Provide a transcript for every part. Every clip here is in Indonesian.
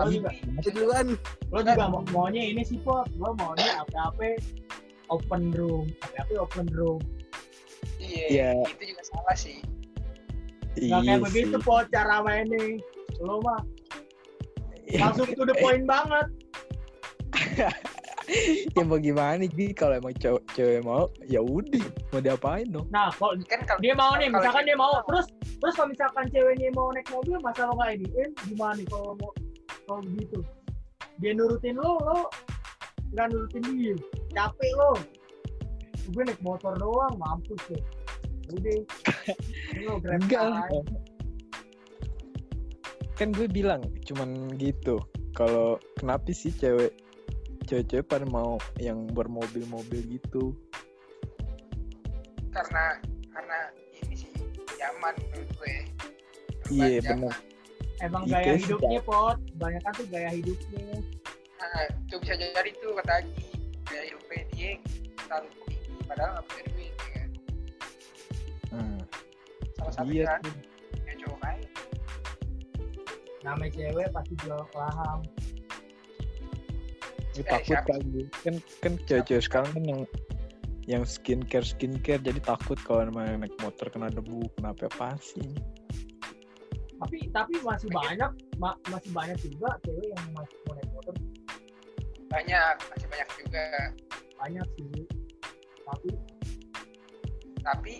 Lo juga, Itu duluan. lo juga mau, maunya ini sih pot. Lo maunya apa-apa open room, apa-apa open room. Iya, Iya. itu juga salah sih. Gak kayak Iya begitu pot cara mainnya. Lo mah langsung to the point banget. ya mau gimana Ji kalau emang cewek, cewek mau ya udah mau diapain dong Nah, kalau Kan kalau dia mau nih, misalkan dia mau, mau. terus terus kalau misalkan ceweknya mau naik mobil, masa lo nggak editin, gimana nih kalau mau kalau gitu? Dia nurutin lo, lo nggak nurutin dia, capek lo. Gue naik motor doang, mampus ya. Udah, lo grab kan gue bilang cuman gitu kalau kenapa sih cewek cewek-cewek pada mau yang bermobil-mobil gitu karena karena ini sih nyaman menurut gue. iya Nyaman. benar Emang Iya, gaya sih, hidupnya pot, banyak kan tuh gaya hidupnya. Nah, itu bisa jadi tuh kata Haji gaya hidupnya dia terlalu tinggi padahal nggak punya duit ya kan. Hmm, Salah satu iya kan ya cowok. Namanya cewek pasti jual kelaham. Ya, Eh, takut kali kan kan cewek-cewek sekarang kan yang yang skincare skincare jadi takut kalau emang naik motor kena debu kenapa apa sih Tapi tapi masih banyak, ma- masih banyak juga cewek yang masih mau naik motor Banyak, masih banyak juga. banyak sih. Tapi Tapi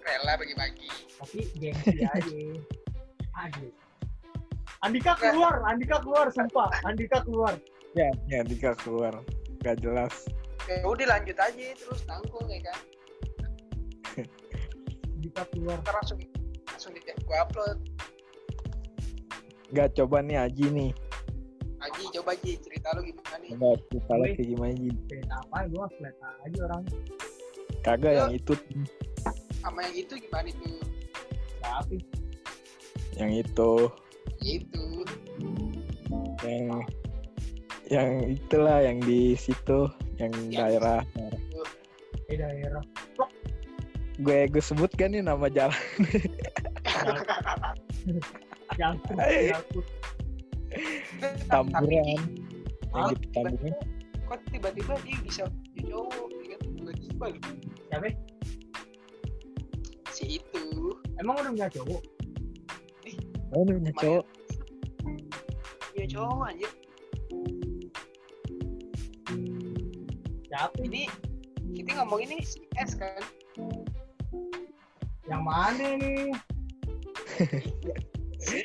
rela bagi-bagi. tapi gengsi aja aja Andika keluar Andika keluar sumpah Andika keluar ya ya Dika keluar gak jelas Ya udah lanjut aja terus tanggung ya kan. Andika keluar Ntar langsung langsung di gua upload. Gak coba nih Aji nih. Haji coba Ji cerita lu gimana nih? coba lihat Wih. kayak gimana Ji cerita apa? Gue flat aja orang. Kagak yang itu. Sama yang itu gimana itu? tapi yang itu. Itu. yang yang itulah yang di situ yang Yang- daerah. di daerah. Gue gue sebut kan nih nama jalan jangkut Eh. Tamburan. Tapi, yang kok gitu tamburan tiba-tiba- kok tiba-tiba dia bisa jadi cowok ya kan? Tiba-tiba loh. siapa Si itu. emang udah punya cowok oh ini punya cowok Ya cowok aja. siapa Ini kita ngomong ini si S kan. yang mana nih Eh,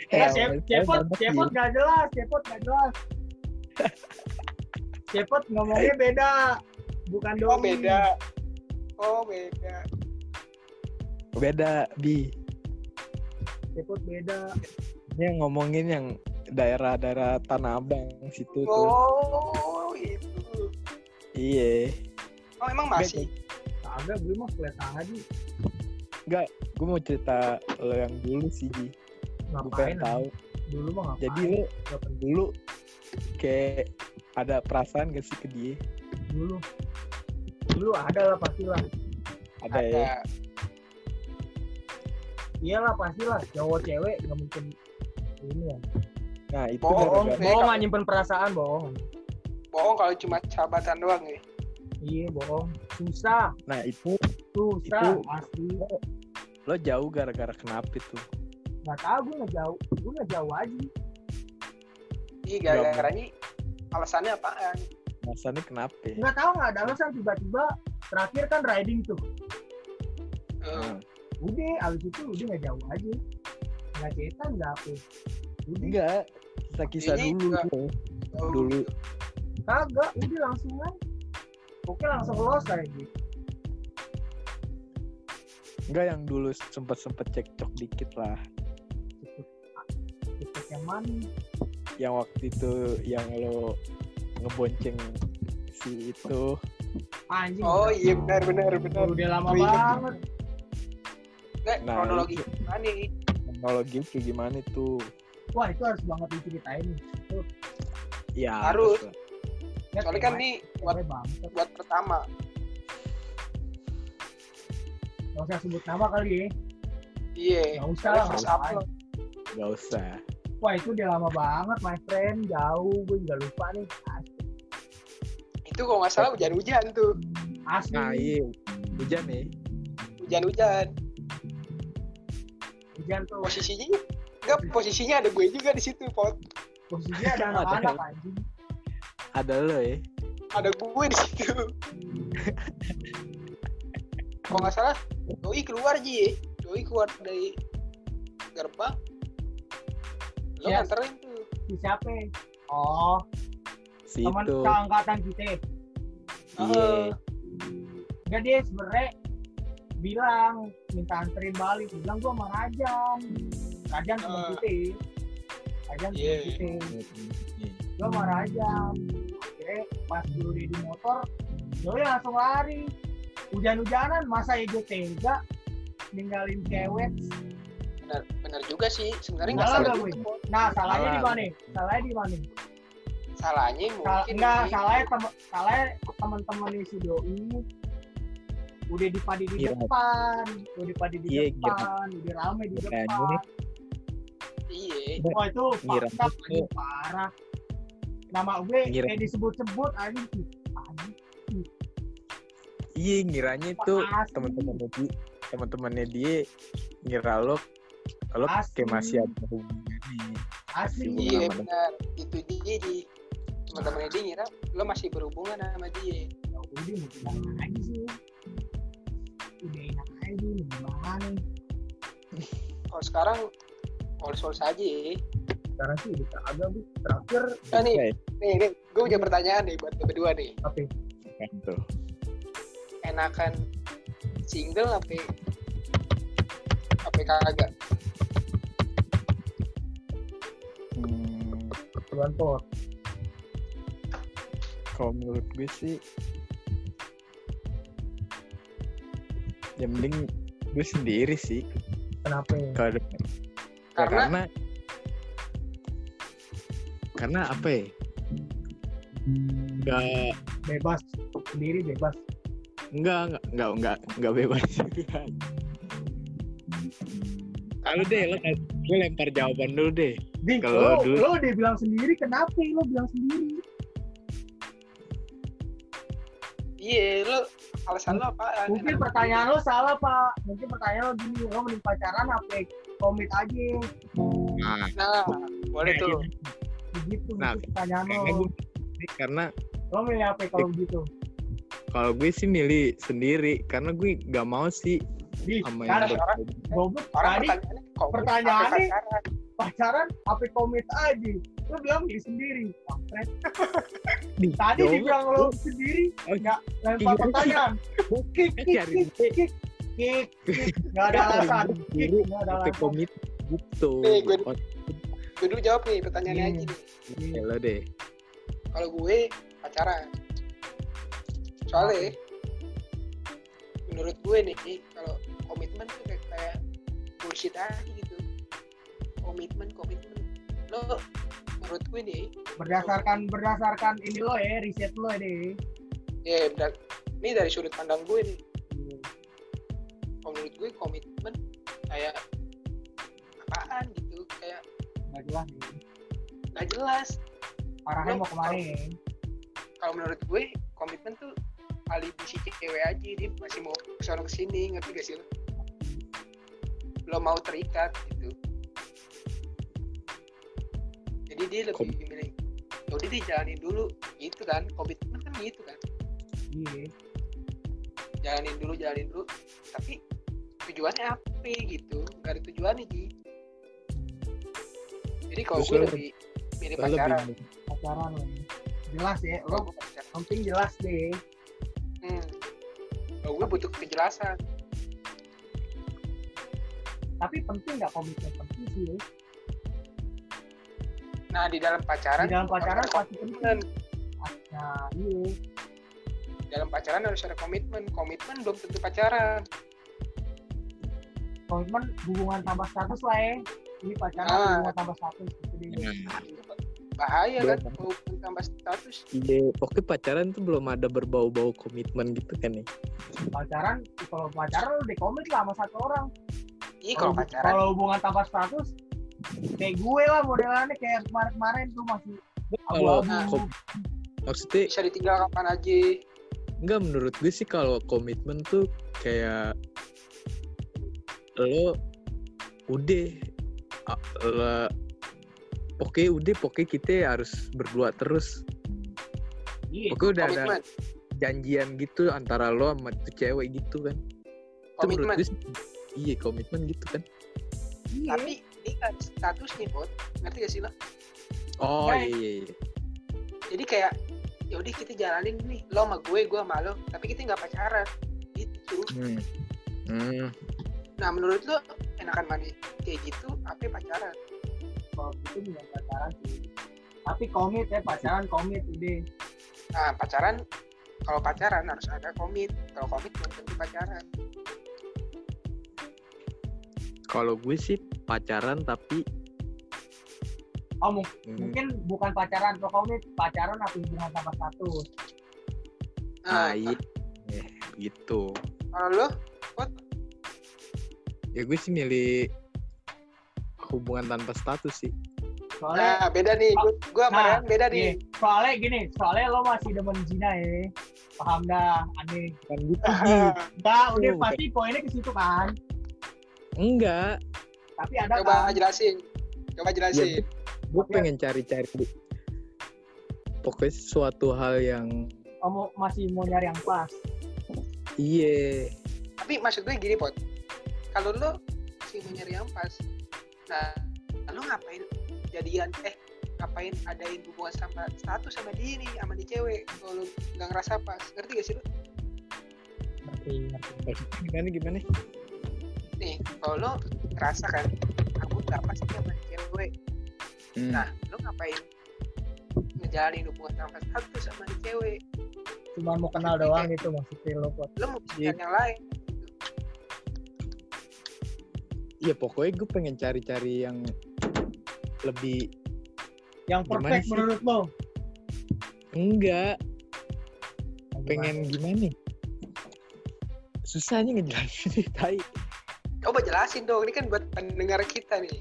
ya cepot cepot gak jelas cepot gak jelas. Cepot ngomongnya beda bukan Oh doi beda. Oh beda. beda bi cepot beda. Ini yang ngomongin yang daerah-daerah Tanah Abang situ tuh. Oh itu. iya. Oh emang masih. kagak gue mah flat aja. Gue mau cerita lo yang dulu sih Ji ngapain tahu. Dulu mah ngapain? Jadi lo Gak penting. dulu kayak ada perasaan gak sih ke dia? Dulu. Dulu ada lah pastilah. Ada, ya? Ada. iyalah pastilah cowok cewek nggak mungkin ini ya. Nah itu Bohong, bohong kalau- nggak nyimpen perasaan bohong. Bohong kalau cuma sahabatan doang ya. iya bohong. Susah. Nah itu susah Itu- pasti lo jauh gara-gara kenapa itu nggak tahu gue nggak jauh gue nggak jauh aja. Iya gara-garanya alasannya apaan? Alasannya kenapa ya? nggak tahu nggak ada alasan. Tiba-tiba terakhir kan riding tuh. Eh, Hmm. udah abis itu udah nggak jauh aja. Nggak cerita nggak apa. Udah. Enggak kisah-kisah Ini dulu. juga- tuh oh, dulu. Kagak udah langsung aja. Oke langsung los aja. Gitu enggak yang dulu sempet-sempet cekcok dikit lah cepet yang waktu itu yang lo ngebonceng si itu anjing Oh iya benar benar benar. udah lama Oh, iya. banget Nggak, Nah, kronologi itu. gimana nih? teknologi kayak gimana tuh wah itu harus banget diceritain nih ya Harus. Ya, Soalnya kan nih buat bangsat. buat pertama. Nggak usah sebut nama kali ya Iya. Nggak usah lah, nggak usah Wah itu udah lama banget my friend, jauh, gue juga lupa nih. Asli, Itu kalau nggak salah hujan-hujan tuh. asli. Nah iya, hujan nih. Hujan-hujan. hujan tuh. Posisinya enggak posisinya ada gue juga di situ, Pot. Posisinya ada anak-anak anjing. Ada lo ya. Ada gue di situ. kalau nggak salah, doi keluar Ji. Doi keluar dari gerbang. Lo Iya. nganterin tuh. Si siapa? Oh, Si teman itu. seangkatan kita. Iya. Enggak dia sebenarnya bilang minta anterin balik. Bilang gua sama Rajan. Rajan temen Ah. kita. Rajan temen Iya. kita. Iya. Gua sama Rajan. Akhirnya pas dulu dia di motor, Doi langsung lari. Hujan-hujanan, masa ya gue tega ninggalin cewek. Bener, bener juga sih. Sebenarnya nggak Salah nggak, Pot. Nah, salahnya Salah. di mana? Salahnya di mana? Salahnya Sal mungkin enggak, ini- salahnya temen salahnya teman-teman si doi udah dipadi di Kira- depan, udah dipadi di Iya, depan, udah rame di Kiranya depan. Iya. Wah itu Ngira fakta anjing, parah. Nama gue Ngira- kayak disebut-sebut. Anjing, Iya, ngiranya itu teman-temannya dia, teman-temannya dia ngira lo kalau Asli. kayak masih ada hubungannya. Asli. Hubungan Iya benar. Itu dia di teman-teman dia ngira lo masih berhubungan sama dia. Ya udah mau bilang aja sih. Udah enak aja gimana? Kalau sekarang polis-polis aja ya. Sekarang sih udah kagak bu. Terakhir Nah nih, Oke, nih, nih gue punya pertanyaan nih buat lo berdua nih. kan tuh. Enakan single apa apa kagak? Keperluan pot. kalau menurut gue sih yang mending gue sendiri sih Kenapa? kalau ada- ya, Karena? karena karena apa ya nggak Bebas sendiri bebas. nggak nggak nggak nggak nggak bebas juga kalau deh lo gue lempar jawaban dulu deh Di, Kalau lo, dulu- lo udah bilang sendiri, kenapa lo bilang sendiri? Iya, lo alasan lo apaan? Mungkin Enak pertanyaan lo salah, Pak. Mungkin pertanyaan lo gini, lo mending pacaran apa komit aja. nah Nah, boleh tuh. Begitu, Nah, gitu pertanyaan karena lo. gue karena Lo milih apa kalau begitu? kalau gue sih milih sendiri karena gue nggak mau sih Di, sama yang orang- Orang tadi pertanyaannya kok pertanyaannya- apa pacaran? apa komit aja. Lo bilang milih sendiri. Kampret. Tadi dibilang lo sendiri, Oh, nggak lempar iya. pertanyaan. Kik, kik, cari kik, duit. kik, kik, kik. Nggak ada alasan. dulu, nggak ada alasan. komit gitu Nih, gue- Gue dulu jawab nih pertanyaannya Iya. aja nih. ya lo deh Kalau gue pacaran. Soalnya menurut gue nih kalau komitmen tuh kayak, kayak bullshit aja gitu. Komitmen, komitmen. Lo menurut gue nih Berdasarkan berdasarkan ini lo ya, riset lo deh. ya benar ini dari sudut pandang gue nih kalau menurut gue komitmen kayak apaan gitu kayak Nggak jelas nih. nggak jelas Arahnya Lo- mau ke mana? kalau menurut gue komitmen tuh alibi si cewek aja dia masih mau ke sana ke sini ngerti gak sih lo lo mau terikat gitu jadi dia lebih Kom- milih "Ya udah dia jalanin dulu gitu kan komitmen kan gitu kan Iya. jalanin dulu jalanin dulu tapi tujuannya apa gitu nggak ada tujuannya Ji jadi kalau gue lebih milih pacaran lebih Pacaran ya. Jelas ya, lo penting jelas deh. hmm. kalau gue butuh kejelasan Tapi penting nggak komitmen penting sih. ya. Nah di dalam pacaran Di dalam pacaran pasti komitmen Nah, iya. dalam pacaran harus ada komitmen komitmen belum tentu pacaran Komitmen hubungan tambah status lah ya. Ini pacaran Ah. hubungan tambah status. Gitu deh. Nah, Nah, bahaya Belum. kan mau tambah status iya oke pacaran tuh belum ada berbau-bau komitmen gitu kan ya Pacaran, kalau pacaran lo udah komit lah sama satu orang. iya kalau pacaran Kalau hubungan tambah status, kayak gue lah modelannya kayak kemarin-kemarin tuh masih kalau kom- maksudnya bisa ditinggal kapan aja enggak menurut gue sih kalau komitmen tuh kayak lo udah la- oke udah pokoknya kita harus berdua terus. Iya. oke udah ada komitmen. janjian gitu antara lo sama tuh cewek gitu kan. Itu menurut komitmen. gue sih, iya komitmen gitu kan. Iya. tapi ini kan status nih pot ngerti gak sih lo? Oh Nah, iya iya iya. jadi kayak ya udah kita jalanin nih. Lo sama gue gue sama lo tapi kita nggak pacaran. Gitu. Hmm. Hmm. nah menurut lo enakan mana kayak gitu apa pacaran? Kalau gitu bukan pacaran sih. Tapi komit ya pacaran komit udah. Nah pacaran kalau pacaran harus ada komit. Kalau komit belum tentu pacaran. Kalau gue sih pacaran tapi oh mung- hmm, mungkin bukan pacaran komit pacaran atau hubungan tanpa status? Ah nah, iya. Eh, gitu. Kalau lo? Ya gue sih milih hubungan tanpa status sih. Soalnya nah beda nih. Gue gue Nah, beda nih. Iya, soalnya gini, soalnya lo masih demen zina ya. Paham dah, aneh. kan gitu. Enggak, udah pasti poinnya ke situ kan. enggak Tapi ada coba kan. jelasin. Coba ya, jelasin gue pengen cari-cari pokoknya suatu hal yang Oh, mau- masih mau nyari yang pas. iya. Tapi maksud gue gini pot. Kalau lo sih mau nyari yang pas nah lo ngapain jadian? Eh ngapain adain hubungan sama status sama dia nih sama nih cewek kalau lo nggak ngerasa pas? Ngerti gak sih lo? Ngerti, ngerti. gimana gimana? Nih kalau lo ngerasa kan aku nggak pas nih sama cewek Hmm. nah lo ngapain ngejalanin hubungan tanpa status sama cewek Cuma mau kenal doang gitu maksudnya lo buat. lo mau Iya. pikiran yang lain Iya pokoknya gue pengen cari-cari yang lebih Yang perfect menurut lo. enggak pengen gimana nih? susahnya ngejelasin tai coba jelasin dong ini kan buat pendengar kita nih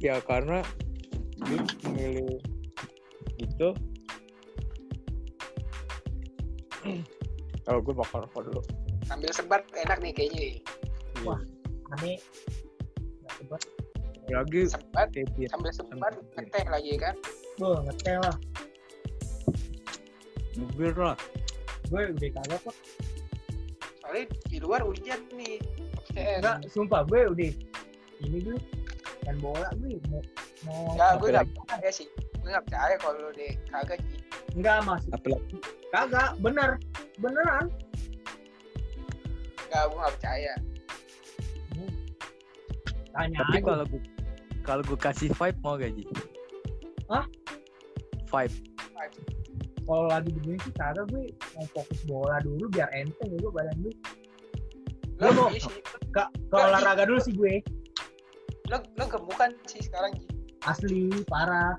ya karena gue milih gitu kalau gue bakal rokok dulu sambil sebat enak nih kayaknya nih Wah. Aneh. Nggak sebut. lagi sebat biar sambil sebat ngeteh lagi kan Gue ngetel lah. mobil lah Gue udah kagak kok. Soalnya di luar hujan nih CS Enggak, sumpah gue udah. Ini gue main bola gue mau mau Enggak, gue Apa gak lagi? percaya sih. Gue gak percaya kalau lu deh kagak sih. enggak apalagi kagak bener beneran Enggak, gue gak percaya. tanya tapi aja kalau gue kalau gue kasih vibe mau gak Ji? Hah? Vibe. Kalau lagi begini sih kagak gue mau fokus bola dulu biar enteng ya gue badan gue Lo mau- iya. Kak, ke olahraga dulu sih gue Lo, lo gemukan sih sekarang Ji. asli parah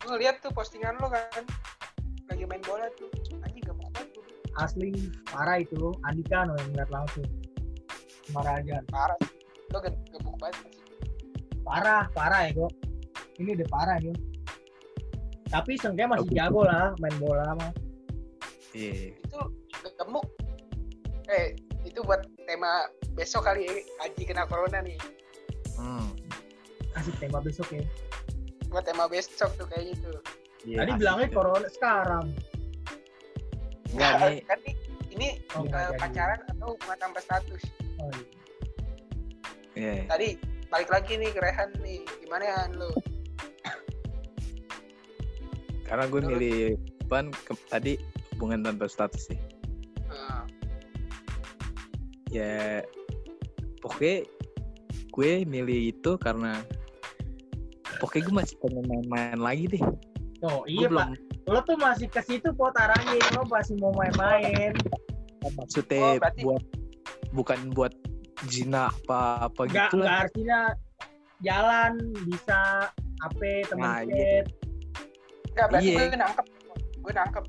Gue lihat tuh postingan lo kan. Lagi main bola tuh. Anjing gemuk banget. asli parah itu Andika no yang ngeliat langsung sama Rajan Parah. Lo ge- gemuk banget sih. parah parah ya gue ini udah parah nih tapi seenggaknya masih jago lah main bola mah Iya. Itu gemuk. Eh, itu buat tema besok kali ya. Aji kena corona nih. Hmm. asik tema besok ya Buat tema besok tuh kayaknya tuh. Iya, tadi bilangnya tuh. corona sekarang Enggak nih. kan nih, ini Oh, eh, nggak jadi. pacaran atau hubungan tanpa status. oh, iya. Iya. Tadi balik lagi nih ke Rehan nih. Gimana ya lo? Karena gue milih ban ke- tadi hubungan tanpa status sih. Nah, Ya pokoknya gue milih itu karena pokoknya gue masih pengen main-main lagi deh. Oh Gue iya belum pak, lo tuh masih ke situ pot arahnya, lo masih mau main-main. maksudnya Oh, berarti- buat bukan buat zina apa apa Gak, gitu gak lah. artinya jalan bisa apa temen Nah, iya. Enggak, berarti Iya. gue nangkep. Gue nangkep.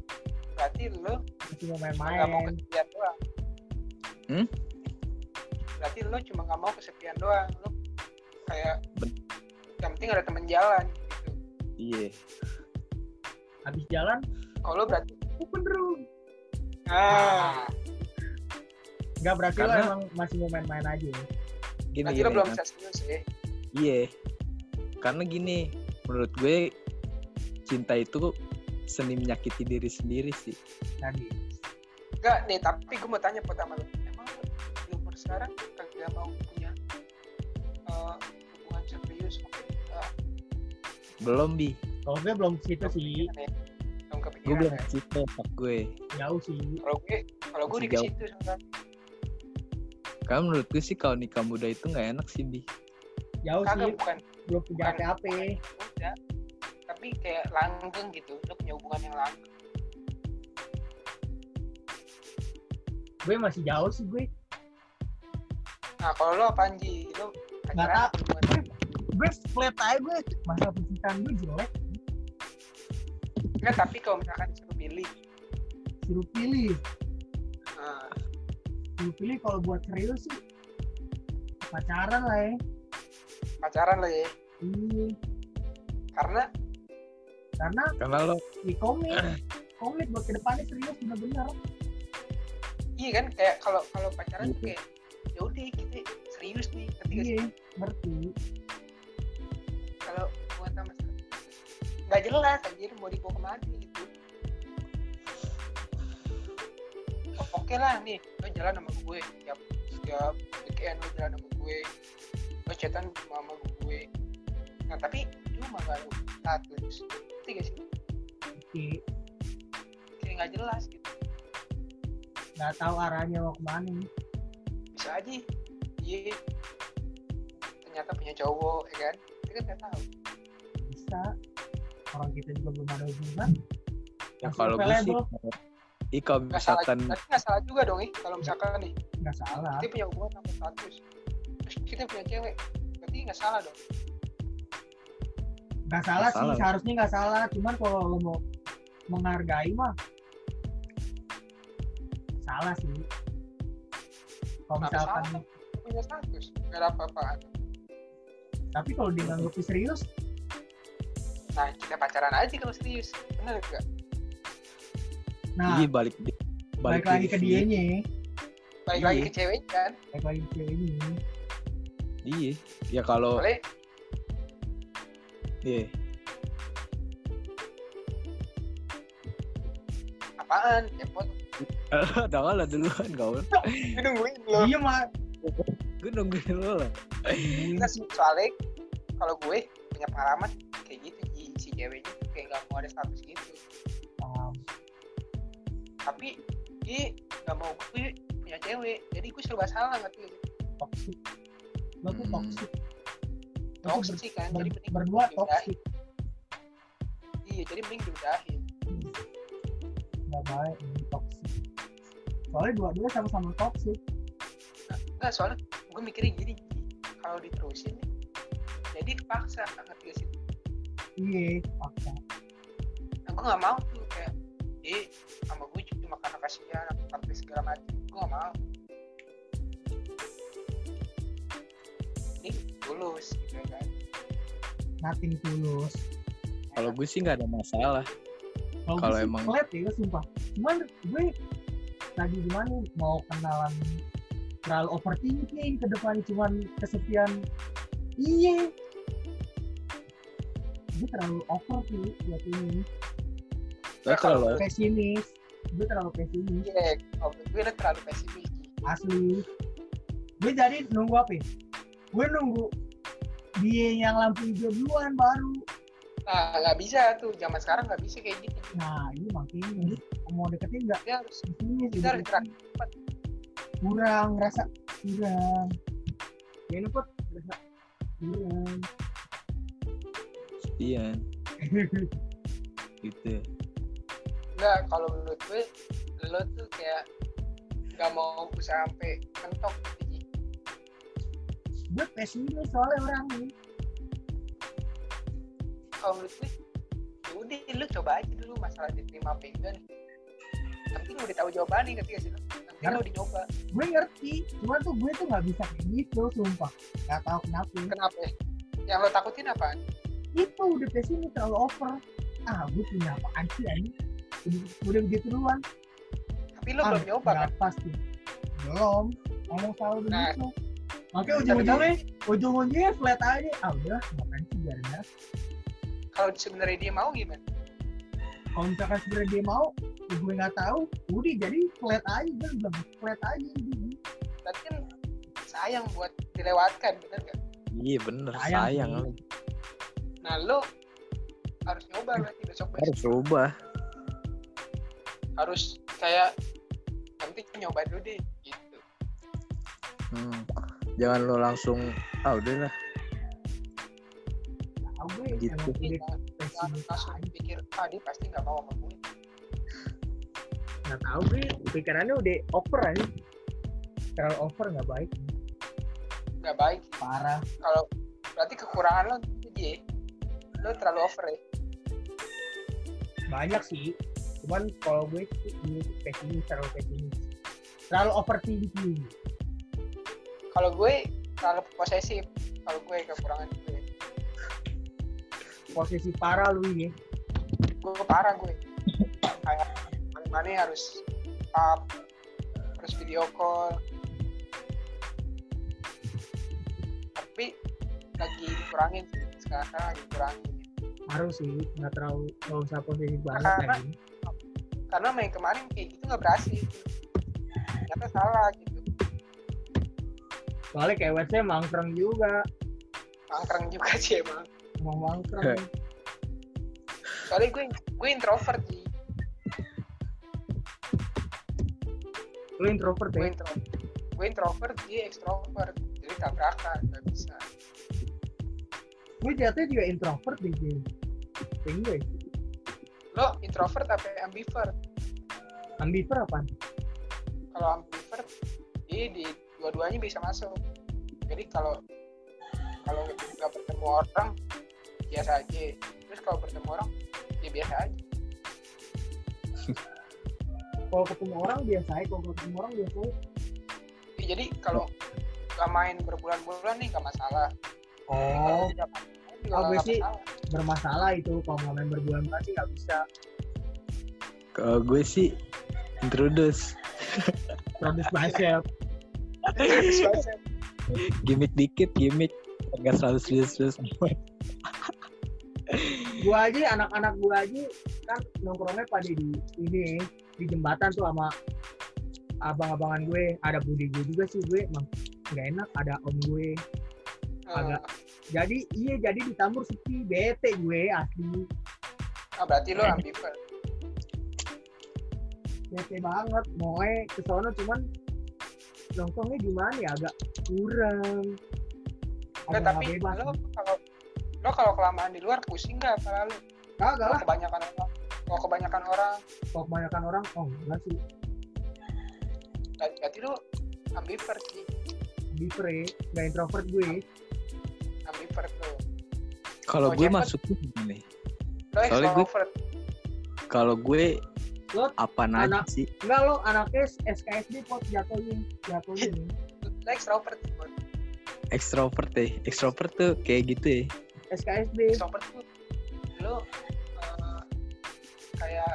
Berarti lo masih mau nggak mau main-main. kesepian doang. Hmm? berarti lo cuma nggak mau kesepian doang lo kayak Ben- yang penting ada temen jalan gitu iya habis jalan kalau lo berarti open room ah nggak berarti lo Karena- emang masih mau main-main aja ya? gini berarti gini lo belum bisa serius ya iya karena gini menurut gue cinta itu seni menyakiti diri sendiri sih. Tadi. Enggak nih tapi gue mau tanya pertama lo emang umur sekarang kagak mau punya eh, hubungan serius? Kita belum bi. Kalau gue belum ke situ sih. belum gue kepikiran belum ya? cinta pak gue. Jauh sih. Kalau gue kalau gue di situ sekarang. Karena menurut gue sih kalau nikah muda itu nggak enak sih bi. Jauh sih. kagak bukan. Belum punya bukan. Apa-apa tapi kayak langgeng gitu lo punya hubungan yang langgeng gue masih jauh sih gue. Nah kalau lo apa Anji? Lo Nggak pacaran hubungan gue flat aja gue. Masa percintaan gue jelek. Enggak tapi kalau misalkan disuruh pilih. Suruh pilih. Nah, suruh pilih kalau buat serius sih pacaran lah ya. Pacaran lo ya. Iya. Karena karena karena lo di komit komit buat ke depannya serius bener-bener iya kan kayak kalau kalau pacaran tuh Gitu. kayak ya udah kita serius nih sih iya ngerti. Kalau hubungan sama nggak jelas anjir mau dibawa ke mana gitu. O- oke lah nih lo jalan sama gue setiap setiap weekend lo jalan sama gue lo chatan sama gue. Nah tapi cuma lo status ngerti gak sih? Oke kayak nggak jelas gitu. Nggak tahu arahnya mau ke mana nih bisa aja. Iya. Ternyata punya cowok ya kan? Kita kan nggak tahu. Bisa. Orang kita juga belum ada hubungan. Ya kalau gue sih. Ih kalau nggak salah misalkan tapi nggak salah juga dong nih kalau misalkan nih nggak salah. kita punya hubungan sama status. Terus kita punya cewek. Berarti nggak salah dong nggak salah Nggak sih salah. seharusnya nggak salah. Cuman kalau lo mau menghargai mah salah sih. Kalau Nggak misalkan salah. punya status nggak ada apa-apaan. Tapi kalau dia nganggep serius? Nah kita pacaran aja kalau serius. Bener gak nah iya balik balik, lagi ke diri dianya. Balik Iya. lagi ke cewek kan? Balik lagi ke ceweknya. Sendiri. iya. Ya kalau boleh iya. Apaan? Cepot udah kalah duluan kau gue nungguin lo. Iya mah gue nungguin lo lah. Nah, soalnya kalau gue punya pengalaman kayak gitu si ceweknya kayak gak mau ada status gitu. Um, tapi dia gak mau gue punya cewek jadi gue serba salah ngerti gak sih? Toxic. Tuh Hmm. Toxic toxic kan ber- jadi mending berdua toxic. Iya jadi mending diudahin. Nggak baik ini toxic. Soalnya dua-dua sama-sama toxic. Nah, enggak soalnya gue mikirnya gini kalau diterusin nih jadi kepaksa ngerti gak sih? Iya paksa nah, gue gak mau tuh kayak eh sama gue cuma karena kasihan karena segala macam. Gue gak mau. Ini tulus gitu kan? Nothing tulus. Kalau gue sih nggak ada masalah. Kalau gue emang- flat ya sumpah. Cuman gue lagi gimana mau kenalan terlalu overthinking ke depan cuman kesepian. Iya. Gue terlalu over sih buat ini. Lo terlalu pesimis. Gue terlalu pesimis. Iya gue terlalu pesimis. Asli. Gue jadi nunggu apa ya? Gue nunggu dia yang lampu hijau duluan baru. Nah nggak bisa tuh. Zaman sekarang nggak bisa kayak gitu. Nah ini makanya. Mau deketin nggak? Dia harus pesimis kita harus gerak cepat. Kurang rasa kurang. Ya ini put rasa kurang. Iya. Gitu enggak kalau menurut gue lo tuh kayak nggak mau usaha sampai mentok. Gue pesimis soalnya orang ini. Kalau menurut gue ya udah lu coba aja dulu masalah diterima apa enggak nih udah tahu jawabannya ketika sih? Lo yang Karena- lo udah nyoba gue ngerti cuma tuh gue tuh nggak bisa kayak gitu sumpah. Nggak tahu kenapa. Kenapa? Ya? yang lo takutin apaan? Itu udah ini terlalu over. Ah gue punya apaan sih ini udah, udah begitu duluan. Tapi lo ah, belum nyoba kan? pasti belum. Ngomong selalu Nah. Makanya ujung-ujungnya ujung-ujungnya flat aja ah udah ngapain sih biarin aja. Kalau sebenarnya dia mau gimana? Kalau misalkan sebenarnya dia mau ya gue nggak tahu. Udah jadi flat aja gue bilang flat aja berarti kan sayang buat dilewatkan bener gak Iya bener Sayang sayang. nah lo harus nyoba berarti besok besok. Harus rubah. harus kayak nanti nyoba dulu deh gitu. Hmm. Jangan lo langsung ah udah lah. Gitu. langsung aja. pikir ah dia pasti nggak mau sama gue. Nggak tahu gue pikirannya udah over aja. Terlalu over nggak baik. Nggak baik. Parah. Kalau berarti kekurangan lo itu dia. Lo terlalu over ya? Banyak sih. Cuman kalau gue sih ini pesimis terlalu pesimis. Terlalu overthinking kalau gue terlalu posesif. Kalau gue kekurangan gue. Posisi parah lu ini. Gue parah gue. Kayak mana harus up terus video call. Tapi lagi dikurangin sih. Sekarang sekarang lagi dikurangin. Harus sih nggak terlalu nggak usah posisi banget Karena- lagi. karena main kemarin kayak gitu nggak berhasil. Ternyata salah gitu soalnya kayak websnya mangkreng juga. Mangkreng juga sih emang. Emang mangkreng. Soalnya gue gue introvert sih. Lu introvert gue ya introvert gue introvert dia ekstrovert. Jadi tabrakan nggak bisa. Gue jatuhnya juga introvert deh Jay. kayak gue lo introvert apa ambivert? Ambivert apaan? Kalau ambivert dia di dua-duanya bisa masuk. Jadi kalau kalau nggak bertemu orang biasa aja. Terus kalau bertemu orang ya biasa aja. Kalau ketemu orang biasa aja. Kalau ketemu orang biasa aja. Ya, jadi kalau nggak main berbulan-bulan nih nggak masalah. Oh. Oh, gue nggak sih- masalah. bermasalah itu. Kalau mau main berbulan-bulan sih nggak bisa. Kalau gue sih introduce. Produce myself gimmick dikit gimmick. Nggak selalu serius-serius gue aja anak-anak gue aja kan nongkrongnya pada di ini di jembatan tuh sama abang-abangan gue. Ada budi gue juga sih gue. Emang nggak enak ada om gue. Agak. jadi iya jadi ditambur sepi bete gue asli. Ah, berarti lo ambivert bete banget mau ke sono cuman nongkrongnya gimana ya? Agak kurang. Nggak, agak tapi bebas. lo kalau lo kalau kelamaan di luar pusing nggak kepala lo? Kagak kalau lah. kebanyakan orang kalau kebanyakan orang. Kalau kebanyakan orang oh enggak sih. Berarti lo ambivert sih. Ambivert nggak introvert gue. Ambivert lo. Kalau gue masuknya gini lo Soalnya gue- extrovert kalau gue Lo apa anak- aja sih? Enggak lo anaknya SKSD pot jatuhnya nih lo extrovert Bud. extrovert deh extrovert tuh kayak gitu ya? SKSD extrovert tuh lo eh, kayak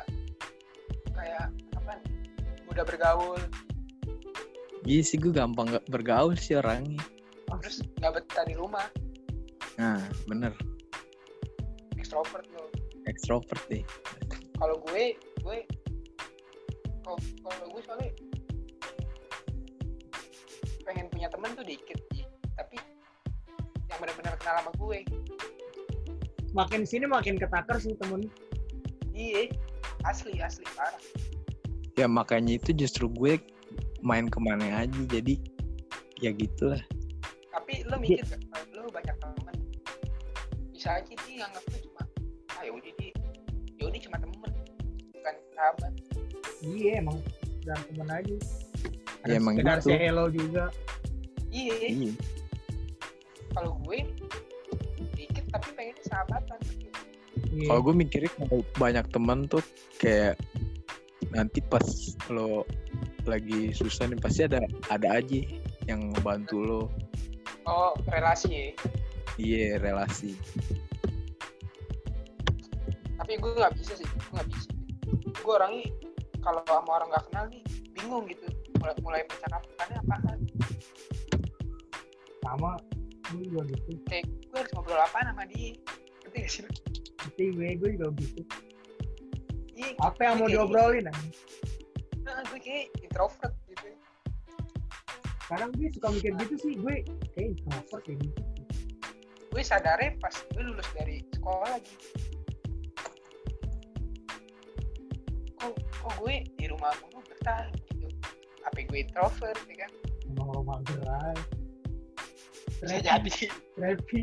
kayak apa? Nih mudah bergaul. Iya sih gue gampang nggak bergaul sih orangnya. Terus nggak betah di rumah. Nah bener. Extrovert lo. Extrovert deh. Kalau gue gue kalau kalau gue soalnya pengen punya temen tuh dikit sih. Tapi yang benar-benar kenal sama gue. Makin sini makin ketakar sih temen. Iya asli asli parah. Ya makanya itu justru gue main ke mana aja jadi ya gitulah. Tapi lo mikir gak lo banyak temen bisa aja nganggap lo cuma ah ya udah dia ya udah cuma temen bukan sahabat iya emang dan temen aja. Ada Ya, emang sekedar gitu. say hello juga. Iya. Iya. Kalau gue dikit tapi pengen sahabatan. Gitu. iya. Kalau gue mikirnya kalau banyak temen tuh kayak nanti pas lo lagi susah nih pasti ada ada aja yang ngebantu lo. Oh relasi ya? Iya relasi. Tapi gue nggak bisa sih gue nggak bisa. Gue orangnya kalau sama orang nggak kenal nih bingung gitu. Mulai mulai percakapannya apaan? Sama gue juga gitu. Kayak gue harus ngobrol apa sama dia? Ngerti gak sih lu? Gue gue juga gitu. Iya, apa yang mau diobrolin ah? Nah, gue kayak introvert gitu. Sekarang gue suka mikir gitu sih gue kayak introvert kayak gitu. Gue sadarnya pas gue lulus dari sekolah lagi kok kok gue di rumah gue bertahan? Gitu. Apa gue introvert ya kan? Emang rumah gerai. Bisa jadi. Trepi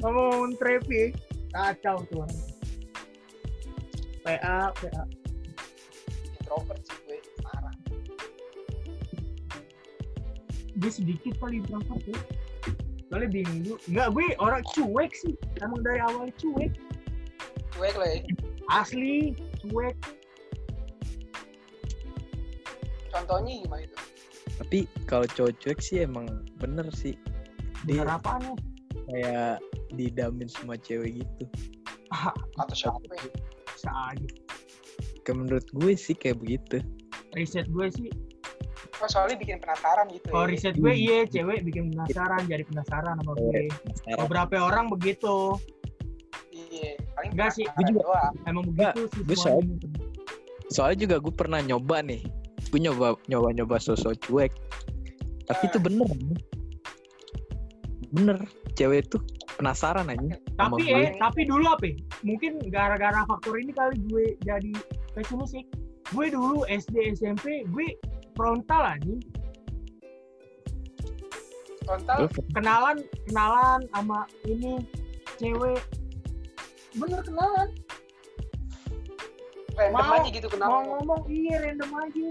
ngomong Trepi kacau tuh. Orang. PA PA introvert sih gue parah gue sedikit kali introvert ya soalnya bingung. Enggak gue orang cuek sih. Emang dari awal cuek. Cuek lo ya asli cuek. Contohnya gimana itu? Tapi kalau cowok cuek sih emang bener sih. Dia bener apaan ya kayak didamin sama cewek gitu. Atau siapa ya? bisa aja kayak menurut gue sih kayak begitu. Riset gue sih. Oh soalnya bikin penasaran gitu kalau ya riset gue iya cewek bikin penasaran jadi penasaran sama gue. Penasaran. beberapa orang begitu iya paling Enggak sih, gue juga- doang. emang Enggak, begitu sih gue semuanya. soalnya juga gue pernah nyoba nih. Gue nyoba nyoba nyoba sosok cuek. Tapi itu bener bener cewek tuh penasaran aja tapi eh tapi dulu apa? Ya? mungkin gara-gara faktor ini kali gue jadi pesimisik gue dulu SD SMP gue frontal aja. Frontal? Kenalan kenalan sama ini cewek bener kenalan. Random mau- aja gitu mau kenal ngomong iya random aja.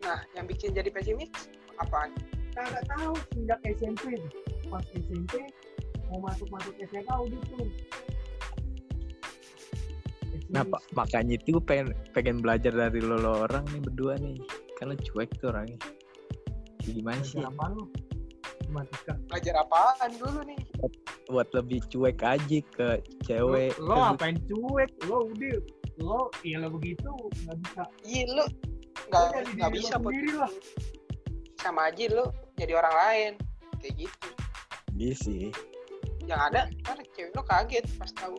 Nah yang bikin jadi pesimis apaan? Kagak tahu sejak SMP pas SMP mau masuk masuk SMA udah tuh nah pak makanya itu gue pengen pengen belajar dari lo, lo orang nih berdua nih. Kan lo cuek tuh orangnya. Kayak gimana sih? Apa lu matematika. Belajar apaan dulu nih? Buat lebih cuek aja ke cewek. Lo, lo apain cuek? Lo udah lo ya lo begitu nggak bisa. Iya lu nggak nggak bisa buat sendiri lah. sama aja lu jadi orang lain. Kayak gitu. Iya sih. Yang ada kan cewek lu kaget pas tahu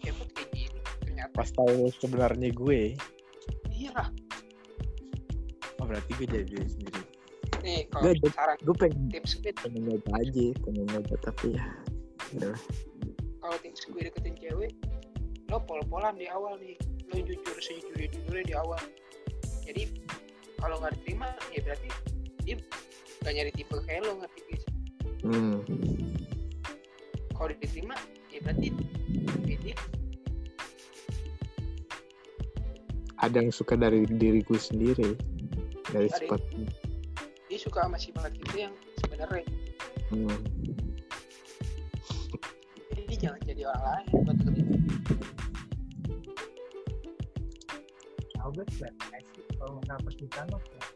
cewek kayak gini ternyata. Pas tahu sebenarnya gue. Iya. Lah oh berarti gue jadi nih kalau Gak, saran gue pengen tips gue pengen nyoba aja pengen nyoba tapi ya udah kalau tips gue deketin cewek lo pol-polan di awal nih lo jujur sejujur jujurnya di awal jadi kalau nggak diterima ya berarti dia gak nyari tipe kayak lo ngerti guys hmm. kalau diterima ya berarti dia ada yang suka dari diriku sendiri dari Ada. Suka sama sifat itu yang sebenarnya. Hmm. jadi jangan jadi orang lain buat deketin tahu gue flat sih kalau masalah percintaan flat.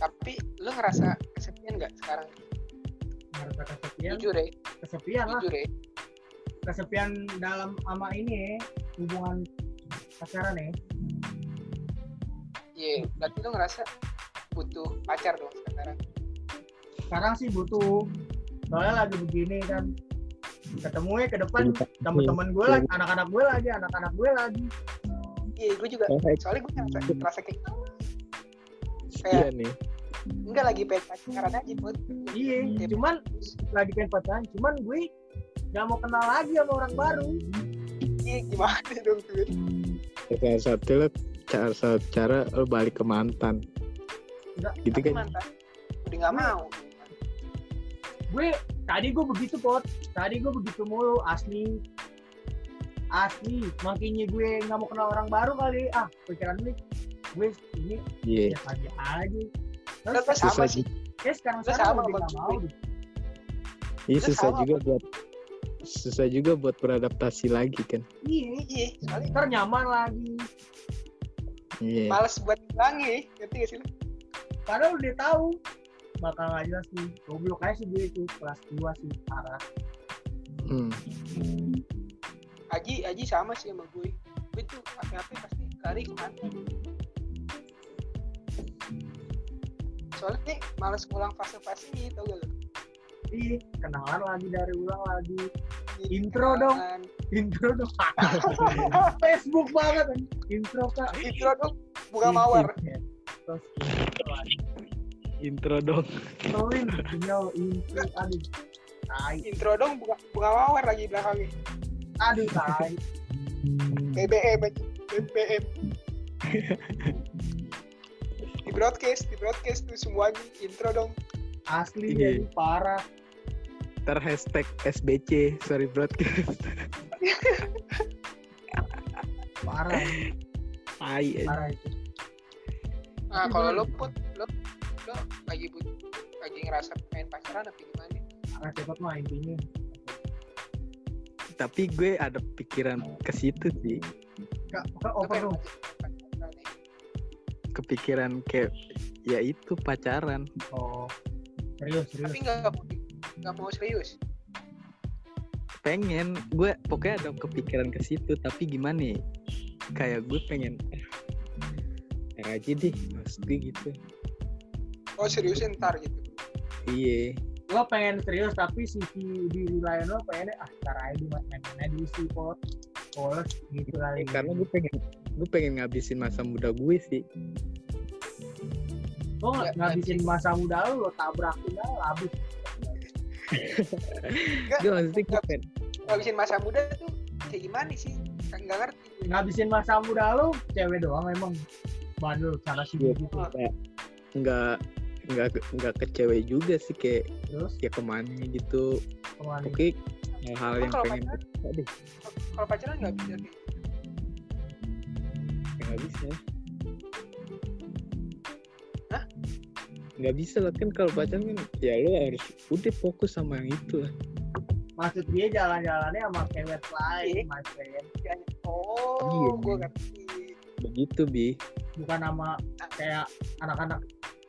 tapi lo ngerasa kesepian nggak sekarang? Ngerasa kesepian? Jujur ya. Kesepian lah. Jujur ya. Kesepian dalam ama ini hubungan pacaran ya. Iya berarti lo ngerasa butuh pacar dong sekarang. Sekarang sih butuh. Soalnya lagi begini kan. Ketemu ya ke depan temen-temen gue lagi anak-anak gue lagi anak-anak gue lagi. Iya gue juga. Soalnya gue ngerasa ngerasa kayak iya kayak nih. enggak lagi pengen pacaran aja buat iya cuman lagi pengen pacaran cuman gue gak mau kenal lagi sama orang baru. Iya gimana dong tuh cara satu cara lo balik ke mantan Enggak, gitu kan? mantan. Udah nggak mau. Gue tadi gue begitu pot. Tadi gue begitu mulu asli. Asli makanya gue nggak mau kenal orang baru kali. Ah pikiran gue gue ini iya. ya aja. Aja Lo terus sama susah sih. Ya sekarang sekarang sama udah sama nggak mau iya susah sama juga buat susah juga buat beradaptasi lagi kan. Iya iya. Soalnya ntar nyaman lagi. Iya. Males buat hilangi ngerti gak sih padahal udah tahu. Bakal nggak jelas nih goblok aja sih gue itu kelas 2 sih parah. Hmm. Aji Aji sama sih sama gue. Gue tuh apa-apa pasti lari ke mana. Soalnya nih males ngulang fase-fase ini tau gak lu? Ih, kenalan lagi dari ulang lagi. Intro dong. Intro dong. Facebook banget kan intro kak. Intro dong. Bunga mawar. Terus intro dong. Intro aduh. Tai. Intro dong bunga, bunga mawar lagi belakangnya. Aduh tai. BBM BBM di broadcast di broadcast tuh semuanya intro dong. Asli jadi parah. Ntar hashtag SBC sorry broadcast. Parah. Tai aja. parah itu nah kalau lo put lo lo lagi but lagi ngerasa pengen pacaran apa gimana? Karena cepet mah intinya tapi gue ada pikiran ke situ sih. Kak kak over pengen dong nih. kepikiran kayak ya itu pacaran. Oh serius serius. Tapi nggak mau nggak mau serius? Pengen. Gue pokoknya ada kepikiran ke situ tapi gimana ya? kayak gue pengen ntar aja deh gue gitu. Oh serius ntar gitu? Iya. Lo pengen serius tapi sisi diri lain lo pengen ah ntar aja di main sih pot poles gitu kali. Ya, karena gue pengen gue pengen ngabisin masa muda gue sih. Lo Ya, ngabisin masa muda lo lo tabrakin aja habis. Gue maksudnya gue pengen. ngabisin masa muda tuh kayak gimana sih? Kan nggak ngerti. Ngabisin masa muda lo cewek doang emang bandel sana sini Iya. gitu nggak nggak nggak nggak ke cewek juga sih kayak terus ya ke mana gitu ke mana oke hal-hal Emang yang kalau pengen pacaran? deh kalau pacaran nggak bisa gitu. ya nggak bisa Hah? nggak bisa lah kan kalau pacaran kan ya lo harus udah fokus sama yang itu lah maksud dia jalan-jalannya sama cewek lain Iya. my friend Kayak, oh Iya. gue ngerti begitu bi bukan sama kayak anak-anak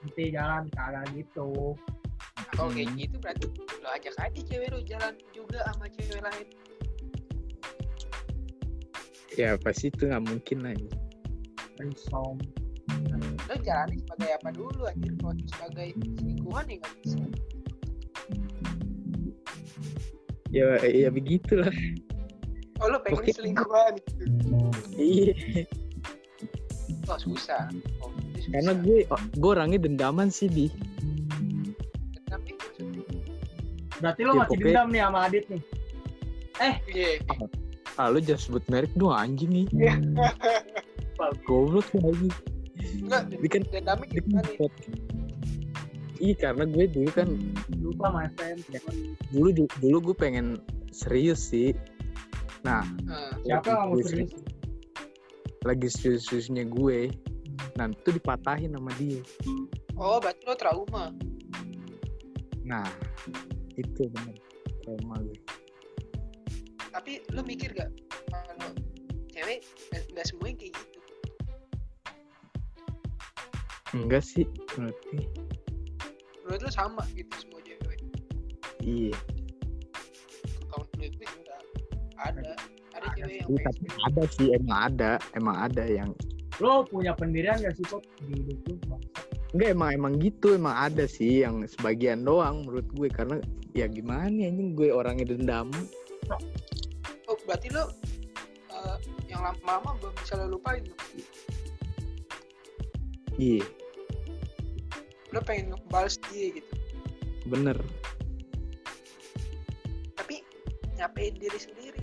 gitu jalan kagak gitu. Nah, kalau kayak Hmm. gitu berarti lo ajak aja cewek lo jalan juga sama cewek lain. Ya pasti itu nggak mungkin lah ya. risom lo jalani sebagai apa dulu anjir kalau sebagai selingkuhan ya nggak bisa. Ya ya begitulah. Oh lo pengen Oke. selingkuhan? Gitu iya oh susah. Oh, susah. karena gue gue orangnya dendaman sih maksudnya. Berarti lo Ya, masih pokoknya- dendam nih sama Adit nih? Iya ah lo jangan sebut merek dong anjing nih. Iya. goblok lagi enggak Ini kan dendamnya kan gimana nih? Iya karena gue dulu kan lupa my friend. Dulu dulu gue pengen serius sih. Nah Nah, siapa yang mau Gue serius lagi serius-seriusnya gue, nah itu dipatahin sama dia. oh berarti lo trauma Nah itu bener trauma gue. tapi lo mikir gak kalau cewek nggak- nggak semuanya kayak gitu Enggak sih menurut gue. menurut lo sama gitu semua cewek Iya. Tapi ada sih emang ada emang ada yang lo punya pendirian gak sih pot di hidup lo enggak emang emang gitu emang ada sih yang sebagian doang menurut gue karena ya gimana ya anjing gue orangnya dendam. oh berarti lo eh, yang lama-lama belum bisa lo lupain. Iya lo pengen ngebales dia gitu bener. tapi nyapain diri sendiri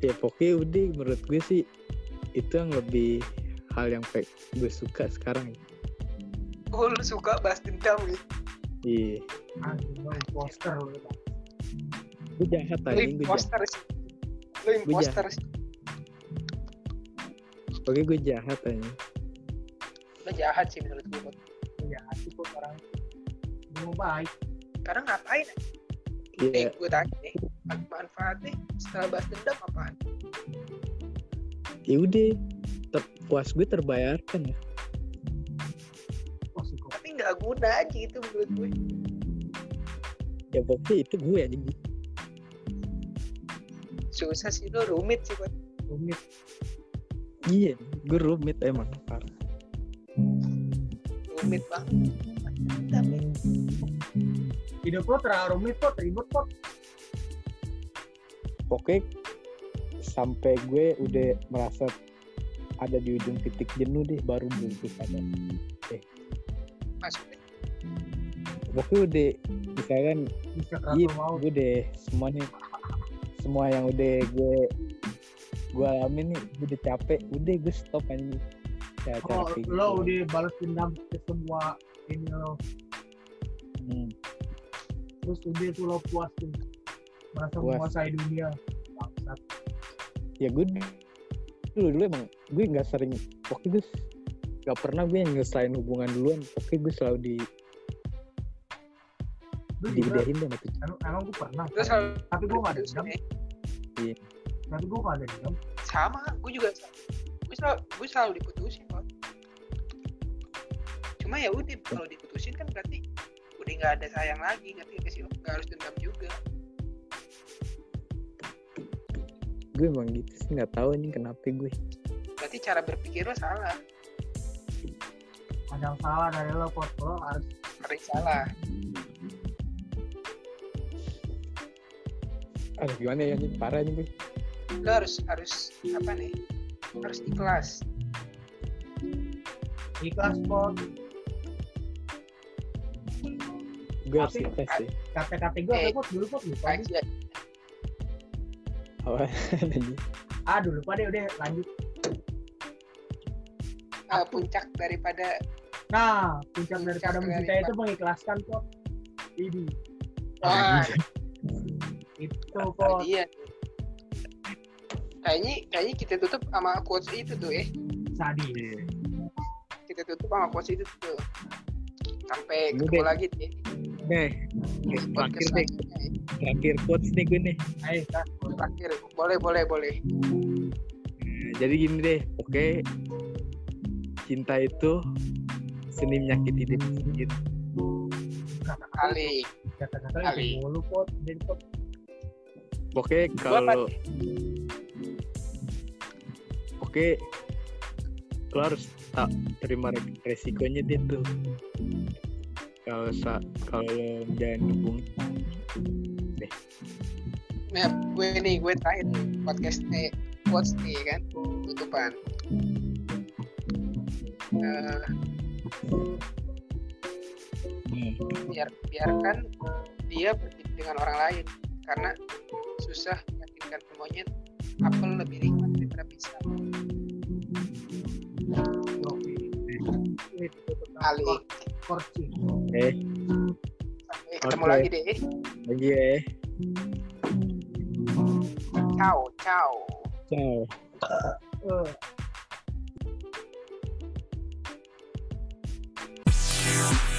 ya ya pokoknya udah menurut gue sih itu yang lebih hal yang pe- gue suka sekarang. Oh lo suka balas dendam gitu? Iya. Lo imposter lo Bang. gue jahat lo gue jahat. imposter sih. Lo imposter sih. Pokoknya gue jahat anjing. Lo jahat sih menurut gue Bot. ya hati kok orang mau baik. Karena ngapain? Eh Iya, gue tanya deh manfaatnya setelah bahas dendam apaan ya udah ter- puas gue terbayarkan ya. Tapi nggak guna aja gitu menurut gue Ya pokoknya itu gue anjing. susah sih lo rumit sih buat rumit Iya, gue rumit emang. parah. rumit banget hidup lo terlalu rumit kok ribet kok Pokoknya sampai gue udah merasa ada di ujung titik jenuh deh baru gue sadar. maksudnya Pokoknya udah. Misalkan iya gue deh. Semuanya semua yang udah gue gue alamin nih gue udah capek. Udah gue stop aja cara oh, kayak lo gitu. udah balas dendam ke semua ini lo. Hmm, terus udah tuh lo puas tuh merasa Puas. menguasai dunia. Bangsat. Ya gue dulu dulu emang gue nggak sering pokoknya gue nggak pernah gue yang nyelesain hubungan duluan pokoknya gue selalu di diudahin deh sama tuh. Emang, emang gue pernah terus selalu tapi gue gak ada dendam eh. tapi gue gak ada dendam. Sama gue juga gue selalu gue selalu diputusin kok cuma ya udah kalau diputusin kan berarti udah nggak ada sayang lagi ngerti nggak sih lo nggak harus dendam juga gue emang gitu sih nggak tahu nih kenapa gue. Berarti cara berpikir lo salah. Ada yang salah dari lo pot. Lo harus sering salah. Aduh gimana ya nih parah nih gue. Lo harus harus apa nih? Harus ikhlas. Ikhlas pot. Gue harus ikhlas sih. Kata-kata gue Eh, pot? Dulu pot lupa aja apa? Ah dulu pada udah lanjut. Ah, puncak daripada nah puncak Puncak daripada mencintai dari- itu mengikhlaskan pot ini. Wah. Itu oh, pot iya kayaknya kayaknya kita tutup sama quotes itu tuh eh. Sadis. Kita tutup sama quotes itu tuh. Sampai Udah. ketemu lagi deh. Nih di terakhir deh. eh. terakhir quotes nih gue nih. Ayo kan terakhir. Boleh boleh boleh. Nah, jadi gini deh oke. Cinta itu seni menyakiti diri sendiri. Kata-kata kali. kata-kata mulu pot. Jadi pot. Oke, kalau Oke, lo harus tak terima re- resikonya dia tuh. Kalau sa kalau lo menjalin hubungan, nah gue nih gue terakhir nih podcast nih quotes nih kan tutupan. Eh, hmm, biar biarkan dia pergi dengan orang lain karena susah meyakinkan monyet apel lebih nikmat daripada pisang kali. Eh. Sampai ketemu lagi deh. Lagi ya, เจ้าเช้าเช้าเออเ